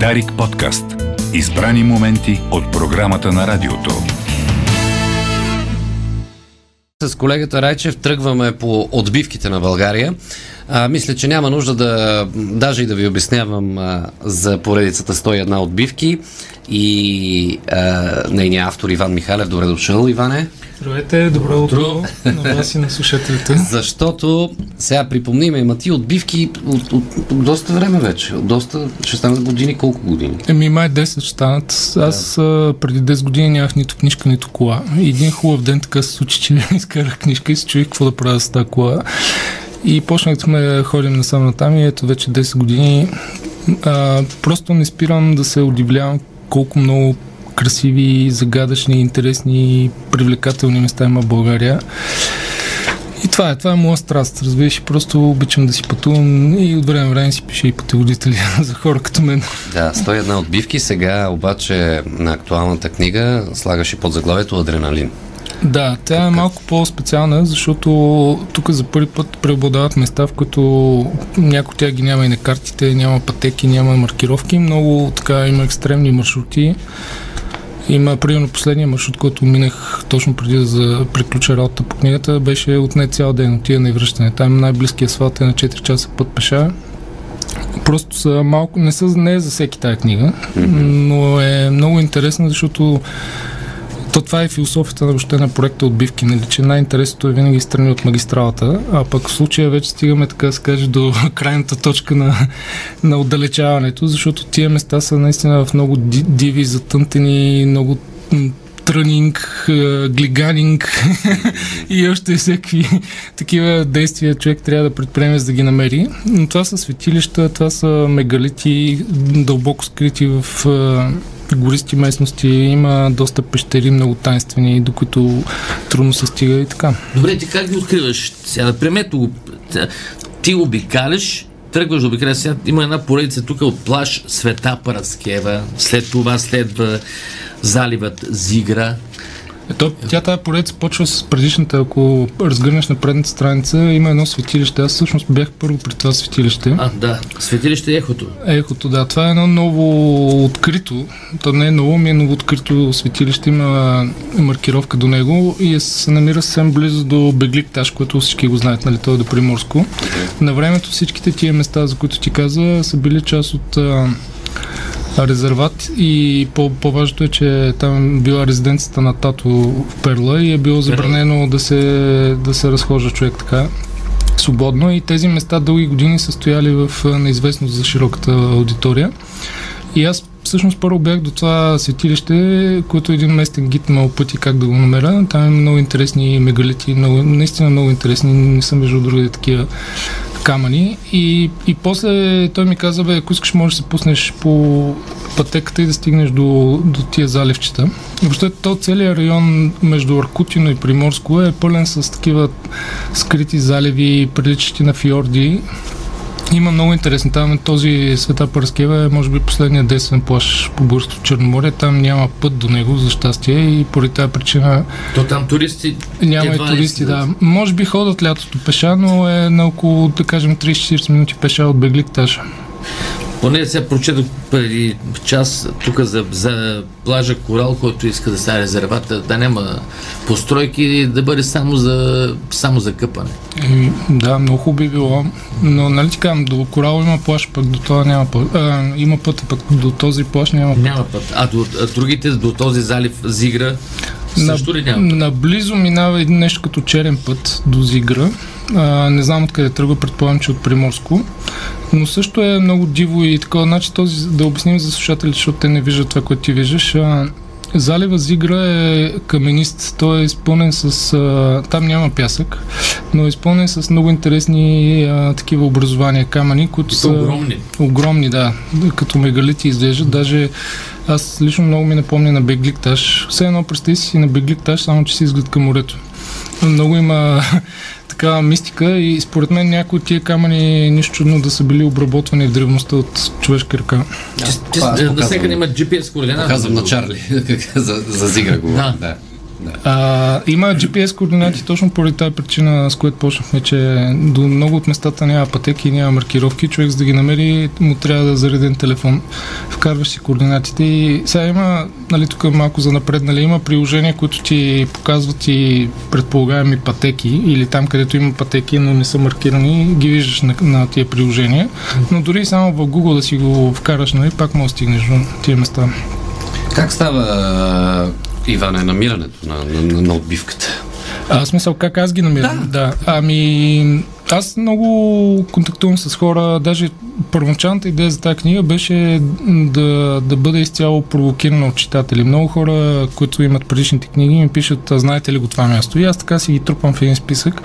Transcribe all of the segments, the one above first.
Дарик подкаст. Избрани моменти от програмата на радиото. С колегата Райчев тръгваме по отбивките на България. А, мисля, че няма нужда да даже и да ви обяснявам а, за поредицата 101 отбивки и а, нейния автор Иван Михалев. Добре дошъл, Иване. Здравейте, добро утро на вас и на слушателите. Защото, сега припомниме, има ти отбивки от, от, от доста време вече. От доста, ще станат години, колко години? Еми, май 10 ще станат. Аз да. преди 10 години нямах нито книжка, нито кола. И един хубав ден така се случи, че изкарах книжка и се чуих какво да правя с тази кола. И почнахме да ходим насам натам и ето вече 10 години. А, просто не спирам да се удивлявам колко много красиви, загадъчни, интересни, привлекателни места има в България. И това е, това е моя страст. Разбираш, просто обичам да си пътувам и от време време си пиша и пътеводители за хора като мен. Да, 101 отбивки. Сега обаче на актуалната книга слагаш и под заглавието Адреналин. Да, тя е малко по-специална, защото тук за първи път преобладават места, в които някои тя ги няма и на картите, няма пътеки, няма маркировки. Много така има екстремни маршрути. Има, примерно, последния маршрут, който минах точно преди да приключа работа по книгата, беше отне цял ден, отиване и връщане. Там най-близкият асфалт е на 4 часа път пеша. Просто са малко, не, са, не е за всеки тази книга, но е много интересна, защото то това е философията на въобще на проекта отбивки, нали, че най-интересното е винаги страни от магистралата, а пък в случая вече стигаме, така да каже, до крайната точка на, на отдалечаването, защото тия места са наистина в много диви, затънтени, много трънинг, глиганинг и още всеки такива действия човек трябва да предприеме за да ги намери. Но това са светилища, това са мегалити, дълбоко скрити в гористи местности, има доста пещери, много тайнствени, до които трудно се стига и така. Добре, ти как ги откриваш? Сега, например, ти обикаляш, тръгваш да обикаляш, сега има една поредица тук от плаш Света Параскева, след това следва заливът Зигра, ето, тя тази поредица почва с предишната, ако разгърнеш на предната страница, има едно светилище. Аз всъщност бях първо при това светилище. А, да. Светилище Ехото. Ехото, да. Това е едно ново открито, то не е ново, ми е ново открито светилище, има маркировка до него и е, се намира съвсем близо до Бегликташ, което всички го знаят, нали, то е до Приморско. Okay. На времето всичките тия места, за които ти каза, са били част от резерват и по- по-важното е, че там била резиденцията на тато в Перла и е било забранено да се, да се разхожда човек така свободно и тези места дълги години са стояли в неизвестност за широката аудитория. И аз всъщност първо бях до това светилище, което един местен гид ме опъти как да го намеря. Там е много интересни мегалити, много, наистина много интересни, не съм между други такива камъни и, и после той ми каза, бе, ако искаш можеш да се пуснеш по пътеката и да стигнеш до, до тия заливчета. И въобще то целият район между Аркутино и Приморско е пълен с такива скрити заливи, приличащи на фьорди, има много интересно. Там е този Света Парскева е може би последният действен плаш по Българското Черноморие. Там няма път до него, за щастие, и поради тази причина... То там туристи... Няма и туристи, да. Може би ходят лятото пеша, но е на около, да кажем, 30-40 минути пеша от Бегликташа. Поне сега прочетох преди час тук за, за плажа Корал, който иска да стане резервата, да няма постройки, да бъде само за, само за къпане. И, да, много хубаво би било, но нали казвам, до Корал има плаж, пък до това няма път. А, има път, пък до този плаж няма път. Няма път. А до а другите, до този залив Зигра, също ли няма? Наблизо минава един нещо като черен път до Зигра. А, не знам откъде тръгва, предполагам, че от Приморско. Но също е много диво и такова. Значи този, да обясним за слушателите, защото те не виждат това, което ти виждаш. А, Залива Зигра е каменист. Той е изпълнен с... А, там няма пясък, но е изпълнен с много интересни а, такива образования камъни, които са... огромни. Огромни, да. Като мегалити изглеждат. Даже аз лично много ми напомня на Бегликташ. Все едно представи си на Бегликташ, само че си изглед към морето. Много има такава мистика и според мен някои от тия камъни нищо чудно да са били обработвани в древността от човешка ръка. Да, да всеки има GPS координата. Казвам на Чарли, за, за Зигра го. Да. да. А, има GPS координати точно поради тази причина, с която почнахме, че до много от местата няма пътеки, няма маркировки. Човек за да ги намери, му трябва да е зареден телефон. Вкарваш си координатите и сега има, нали, тук малко за напред, нали, има приложения, които ти показват и предполагаеми пътеки или там, където има пътеки, но не са маркирани, ги виждаш на, на тия приложения. Но дори само в Google да си го вкараш, нали, пак може да стигнеш до тия места. Как става, Иване, намирането на, на, на, на отбивката? А, смисъл, как аз ги намирам? Да. да. Ами, аз много контактувам с хора, даже първоначалната идея за тази книга беше да, да бъде изцяло провокирана от читатели. Много хора, които имат предишните книги, ми пишат, знаете ли го това място? И аз така си ги трупам в един списък.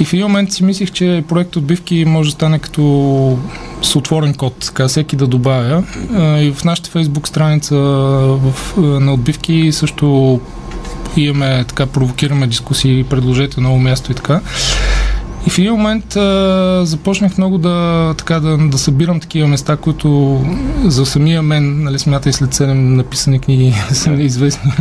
И в един момент си мислих, че проект отбивки може да стане като с отворен код, така всеки да добавя. И в нашата фейсбук страница в, на отбивки също имаме, така, провокираме дискусии, предложете ново място и така. И в един момент а, започнах много да, така, да, да събирам такива места, които за самия мен, нали, смятай след 7 написани книги са неизвестни.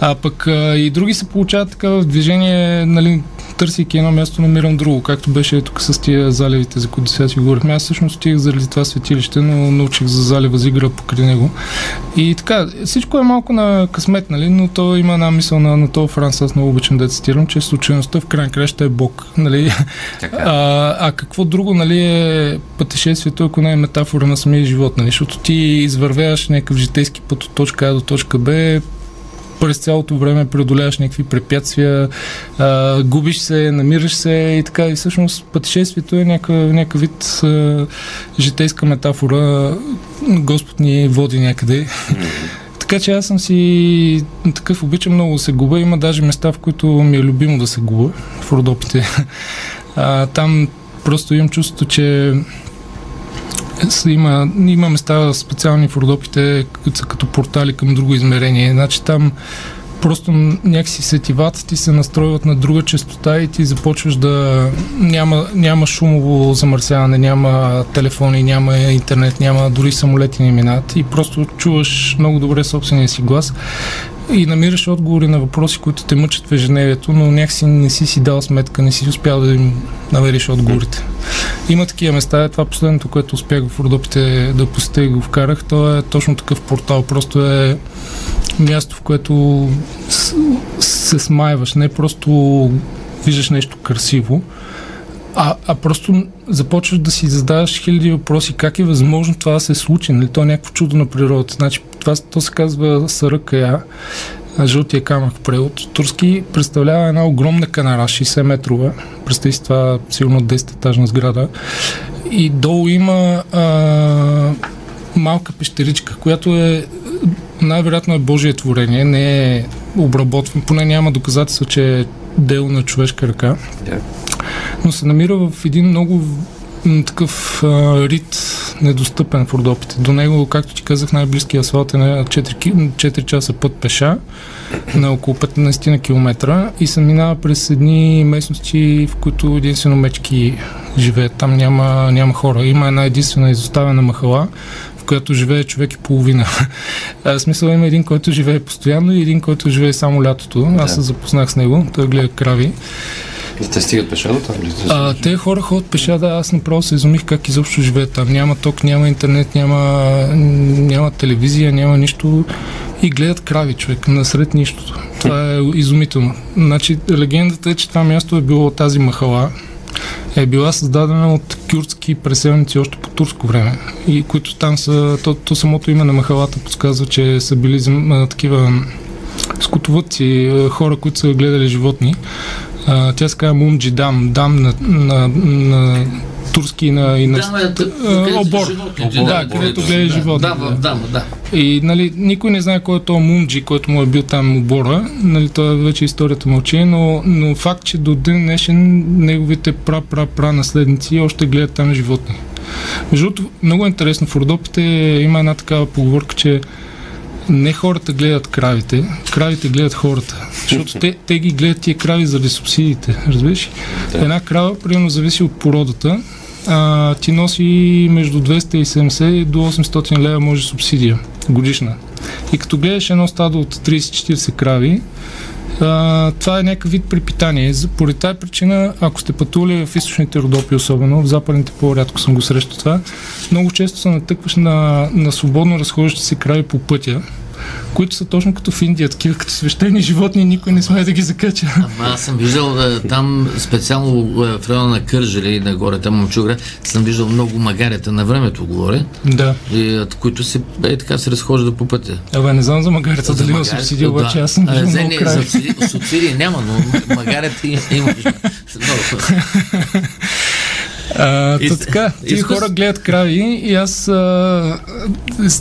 А пък а, и други се получават така в движение, нали, търсейки едно място, намирам друго, както беше тук с тия заливите, за които сега си говорихме. Аз всъщност стих заради това светилище, но научих за залива за игра покрай него. И така, всичко е малко на късмет, нали? но то има една мисъл на, на това Франс, аз много обичам да цитирам, че случайността в крайна краща е Бог. Нали? А, а какво друго нали, е пътешествието, ако не е метафора на самия живот, нали? защото ти извървяваш някакъв житейски път от точка А до точка Б, през цялото време преодоляваш някакви препятствия, а, губиш се, намираш се и така. И всъщност пътешествието е някакъв, някакъв вид а, житейска метафора. Господ ни води някъде. Така че аз съм си такъв, обичам много да се губа. Има даже места, в които ми е любимо да се губа, в Родопите. А, там просто имам чувството, че има, има места специални в Родопите, които са като портали към друго измерение. Значи там просто някакси сетивата ти се настройват на друга частота и ти започваш да... Няма, няма шумово замърсяване, няма телефони, няма интернет, няма дори самолети не минат и просто чуваш много добре собствения си глас и намираш отговори на въпроси, които те мъчат в ежедневието, но някакси не си си дал сметка, не си успял да им намериш отговорите. Има такива места, това последното, което успях в Родопите да посетя и го вкарах, то е точно такъв портал, просто е място, в което се смайваш, не просто виждаш нещо красиво, а, а просто започваш да си задаваш хиляди въпроси как е възможно това да се случи, нали? То е някакво чудо на природата. Значи, това то се казва Саръкая, жълтия камък превод. Турски представлява една огромна канара, 60 метрова. Представи си това сигурно 10 етажна сграда. И долу има а, малка пещеричка, която е най-вероятно е Божие творение, не е обработван, поне няма доказателство, че е дело на човешка ръка. Yeah но се намира в един много такъв а, рит недостъпен в Родопите. До него, както ти казах, най-близкият асфалт е на 4, 4 часа път пеша на около 15 км и се минава през едни местности, в които единствено мечки живеят. Там няма, няма хора. Има една единствена изоставена махала, в която живее човек и половина. А, смисъл има един, който живее постоянно и един, който живее само лятото. Аз се запознах с него. Той гледа крави. Да те стигат пеша до там? А, те хора ходят пеша, да, аз направо се изумих как изобщо живеят там. Няма ток, няма интернет, няма, няма телевизия, няма нищо и гледат крави човек, насред нищото. Това е изумително. Значи, легендата е, че това място е било тази махала, е била създадена от кюртски преселници още по турско време, и които там са, то, то самото име на махалата подсказва, че са били а, такива скотовъдци, хора, които са гледали животни а, тя се казва Мумджи Дам, дам на, на, на турски и на, и на Дам е, обор. Животните, да, да, където гледа животни. Да, да, да, да. И нали, никой не знае кой е този Мумджи, който му е бил там обора. Нали, това вече историята мълчи, но, но факт, че до ден днешен неговите пра-пра-пра наследници още гледат там животни. Между другото, много интересно, в Родопите има една такава поговорка, че не хората гледат кравите, кравите гледат хората. Защото те, те ги гледат тия крави заради субсидиите. Разбираш? Да. Една крава, примерно, зависи от породата. а, ти носи между 270 до 800 лева може субсидия годишна. И като гледаш едно стадо от 30-40 крави, а, това е някакъв вид препитание. Поради тази причина, ако сте пътували в източните родопи, особено, в западните по-рядко съм го срещал това, много често се натъкваш на, на свободно разхождащи се крави по пътя които са точно като в Индия, такива като свещени животни, никой не смее да ги закача. Ама аз съм виждал е, там специално е, в района на Кържали, нагоре, там Момчугра, съм виждал много магарета на времето горе, да. и, е, които се, е, така се разхождат по пътя. Абе, не знам за магарета, дали има субсидия, обаче аз съм виждал много край. Субсидии няма, но магарета има. А, и, така, ти изкус... хора гледат крави и аз а,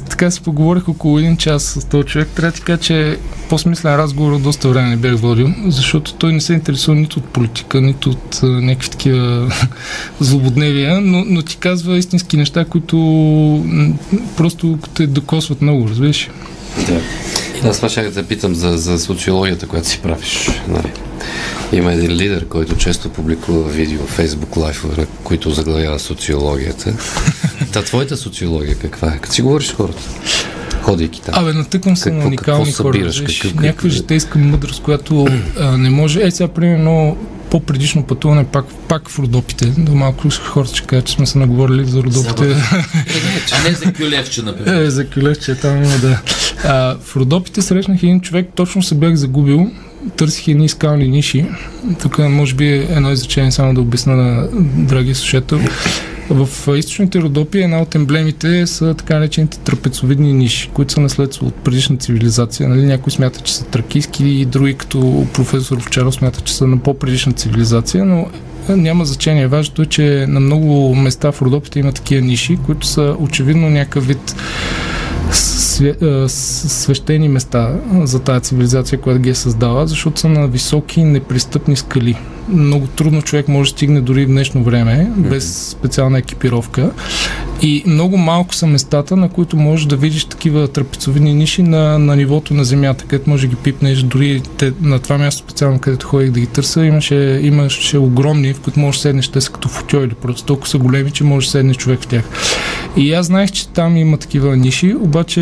така си поговорих около един час с този човек. Трябва да ти кажа, че по-смислен разговор от доста време не бях водил, защото той не се интересува нито от политика, нито от а, някакви такива злободневия, но, но ти казва истински неща, които просто те докосват много, разбираш? Да. Аз това ще да питам за, за социологията, която си правиш. Нали? Има един лидер, който често публикува видео в Facebook на които заглавява социологията. Та твоята социология каква е? Като си говориш с хората? ходейки там. Абе, натъквам се на уникални хора. какъв, някаква житейска мъдрост, която а, не може. Е, сега, примерно, по-предишно пътуване пак, пак в Родопите. До малко хората ще кажат, че сме се наговорили за Родопите. а не за Кюлевче, например. Е, за Кюлевче, там има да. А, в Родопите срещнах един човек, точно се бях загубил търсих едни скални ниши. Тук може би е едно изречение само да обясна на драги слушател. В източните Родопи една от емблемите са така наречените трапецовидни ниши, които са наследство от предишна цивилизация. Нали, някои смятат, че са тракийски и други, като професор Овчаров, смятат, че са на по-предишна цивилизация, но няма значение. Важното е, че на много места в Родопите има такива ниши, които са очевидно някакъв вид свещени места за тази цивилизация, която ги е създала, защото са на високи непристъпни скали много трудно човек може да стигне дори в днешно време, без специална екипировка. И много малко са местата, на които можеш да видиш такива трапецовидни ниши на, на нивото на земята, където може да ги пипнеш. Дори те, на това място специално, където ходих да ги търся, имаше, имаше огромни, в които можеш да седнеш, те са като футьойли, просто толкова са големи, че можеш да седнеш човек в тях. И аз знаех, че там има такива ниши, обаче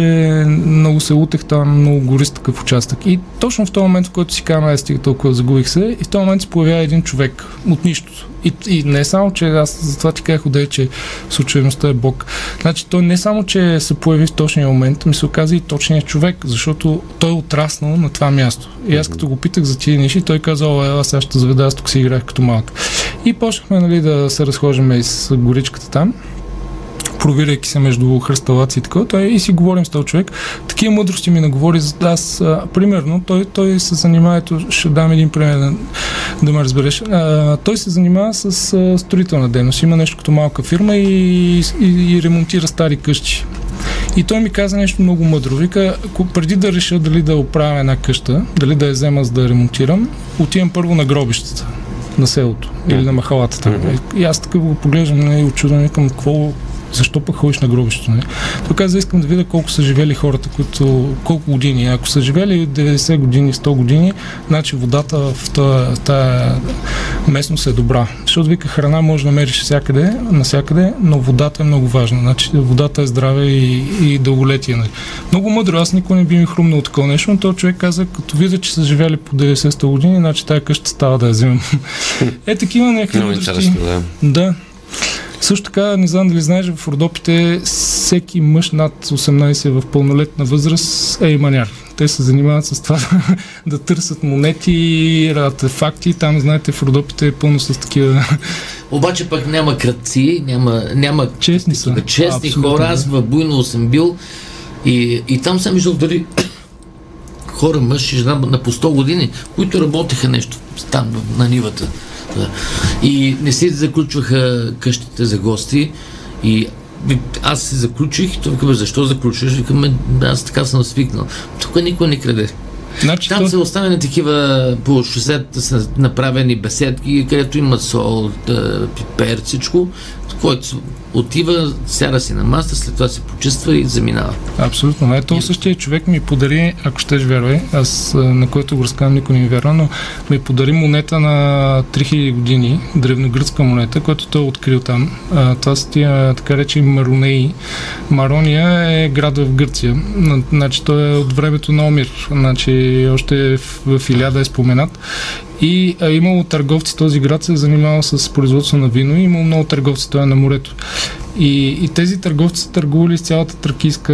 много се утех там, много горист такъв участък. И точно в този момент, в който си казвам, аз стига толкова загубих се, и в този момент се появява един човек от нищото. И, и не само, че аз затова ти казах, че случайността е Бог. Значи той не само, че се появи в точния момент, ми се оказа и точният човек, защото той е отраснал на това място. И аз като го питах за тия ниши, той каза, о, ела, сега ще заведа, аз тук си играх като малък. И почнахме нали, да се разхождаме из горичката там провирайки се между хръсталаци и така, той и си говорим с този човек. Такива мъдрости ми наговори. Аз, а, примерно, той, той се занимава, ето ще дам един пример да, да ме разбереш. А, той се занимава с а, строителна дейност. Има нещо като малка фирма и, и, и ремонтира стари къщи. И той ми каза нещо много мъдро. Вика, преди да реша дали да оправя една къща, дали да я взема за да я ремонтирам, отивам първо на гробищата на селото или на махалата. Mm-hmm. И аз така го поглеждам и очудвам, викам, какво, защо пък ходиш на гробището? Не? Той каза, искам да видя колко са живели хората, които, колко години. Ако са живели 90 години, 100 години, значи водата в тази местност е добра. Защото вика, храна може да намериш всякъде, навсякъде, но водата е много важна. Значи водата е здраве и, и дълголетие. Нали? Много мъдро, аз никой не би ми хрумнал такова нещо, но този човек каза, като видя, че са живели по 90 години, значи тази къща става да я взимам. е, такива някакви мъдрости. Да. да. Също така, не знам дали знаеш, в Родопите всеки мъж над 18 в пълнолетна възраст е иманяр. Те се занимават с това да търсят монети, артефакти. Там, знаете, в Родопите е пълно с такива... Обаче пък няма кръци, няма, няма честни, са. честни хора. Аз в Буйно съм бил и, и там съм виждал дали хора, мъж и жена на по 100 години, които работеха нещо там на нивата. И не се заключваха къщите за гости и аз се заключих той каза, защо заключваш? Викаме, аз така съм свикнал. Тук никой не краде. Значи, Там то- са оставени такива по шосета са направени беседки, където има сол, пипер, всичко, който отива, сяда си на маста, след това се почиства и заминава. Абсолютно. Не, то същия човек ми подари, ако щеш вярвай, аз на който го разказвам, никой не ми вярва, но ми подари монета на 3000 години, древногръцка монета, която той е открил там. А, това са тия така речени Маронеи. Марония е град в Гърция. На- Значи той е от времето на Омир. Значи още в, в Илиада е споменат. И а, имало търговци, този град се е занимавал с производство на вино и имало много търговци, той е на морето. И, и тези търговци са търгували с цялата тракийска,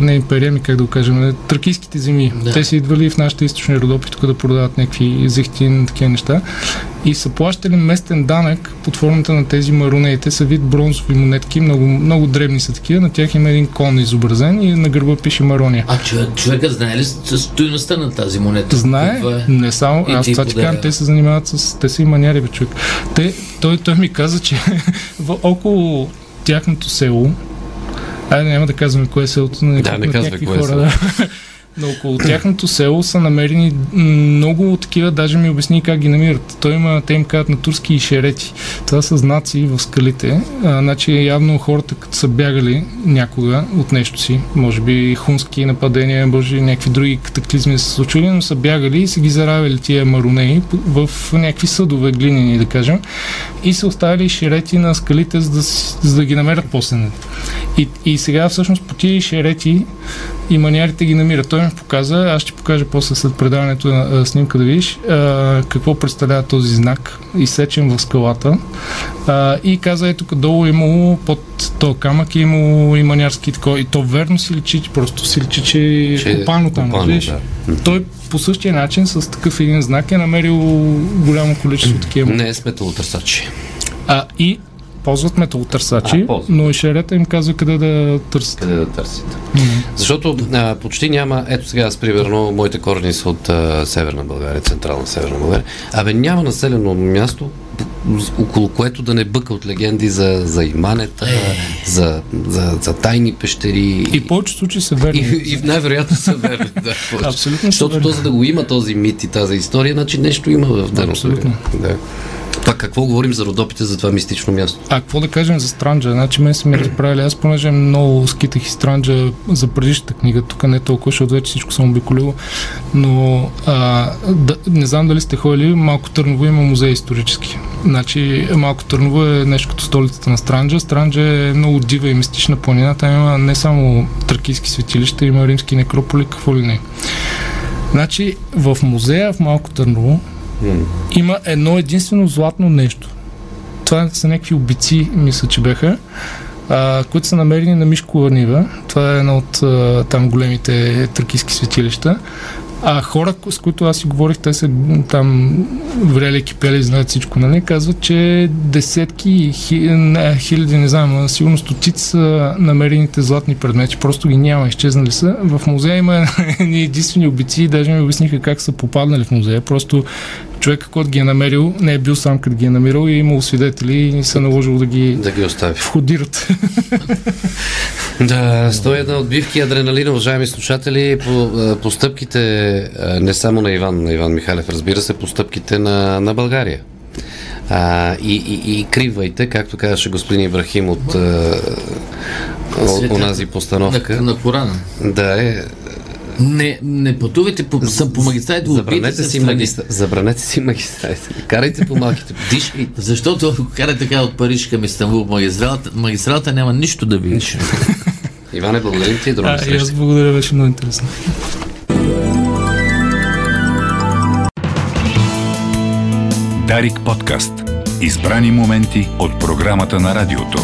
не империя ми, как да го кажем, тракийските земи. Да. Те са идвали в нашите източни родопи тук да продават някакви зехтин, такива неща. И са плащали местен данък под формата на тези маронеи. Те са вид бронзови монетки, много, много дребни са такива. На тях има един кон изобразен и на гърба пише Марония. А човек, човека знае ли с- стоеността на тази монета? Знае, е? не само, И аз това ти казвам, те се занимават с, те са и маняри, бе, човек. Те, той, той ми каза, че в, около тяхното село, айде няма да казваме кое е селото, на, Да, не някакви кое е хора, село. да. Но около тяхното село са намерени много такива, даже ми обясни как ги намират. Той има, те им казват на турски ишерети. Това са знаци в скалите. А, значи явно хората, като са бягали някога от нещо си, може би хунски нападения, може би някакви други катаклизми са случили, но са бягали и са ги заравили тия маронеи в някакви съдове глинени, да кажем, и са оставили шерети на скалите, за да, за да ги намерят после. И, и сега всъщност по тия шерети и маниарите ги намират. Той ми показа, аз ще покажа после след предаването на снимка да видиш а, какво представлява този знак, изсечен в скалата. А, и каза, ето тук долу е имало под този камък е имало и маниарски такова. И то верно си личи, просто си личи, че е Че е копано там. копано, да. Той по същия начин с такъв един знак е намерил голямо количество такива. Не е с металотърсачи. А, и ползват металотърсачи, А, ползват. но и шерета им казва къде да търсят. Къде да търсите? Защото а, почти няма, ето сега аз примерно, моите корени са от а, Северна България, Централна Северна България. Абе няма населено място, около което да не бъка от легенди за, за иманета, за, за, за тайни пещери. И в повечето случаи са верни. и, и най-вероятно са верни. Да. Абсолютно Защото то, за да го има този мит и тази история, значи нещо има в дъното. Абсолютно. Да. Пак какво говорим за родопите за това мистично място? А какво да кажем за Странджа? Значи мен са ми разправили. Аз понеже много скитах и Странджа за предишната книга, тук не толкова, защото вече всичко съм обиколил, но а, да, не знам дали сте ходили, Малко Търново има музей исторически. Значи Малко Търново е нещо като столицата на Странджа. Странджа е много дива и мистична планина. Там има не само тракийски светилища, има римски некрополи, какво ли не. Значи в музея в Малко Търново има едно единствено златно нещо. Това са някакви обици, мисля, че беха, а, които са намерени на Мишкова нива. Това е едно от а, там големите тракийски светилища. А хора, с които аз си говорих, те са там врели, кипели, знаят всичко, нали? Казват, че десетки, хиляди, не знам, сигурно стотици са намерените златни предмети. Просто ги няма, изчезнали са. В музея има едни единствени обици, даже ми обясниха как са попаднали в музея. Просто човека, който ги е намерил, не е бил сам като ги е намирал и е имал свидетели и се е наложило да ги Да ги остави. входират. Да, 101 отбивки адреналина, уважаеми слушатели, по постъпките не само на Иван, на Иван Михалев, разбира се, постъпките на, на България. А, и, и, и кривайте, както казваше господин Ибрахим от, а, от онази На, постановка. на Корана. Да, е. Не, не пътувайте по, са, по магистралите, Забранете си, страни. магистра... Забранете си магистралите. Карайте по малките. Дишайте. Защото ако кара така от Париж към Истанбул магистралата, магистралата няма нищо да видиш. Иване, благодарим ти и друга А, и аз благодаря, беше много интересно. Дарик подкаст. Избрани моменти от програмата на радиото.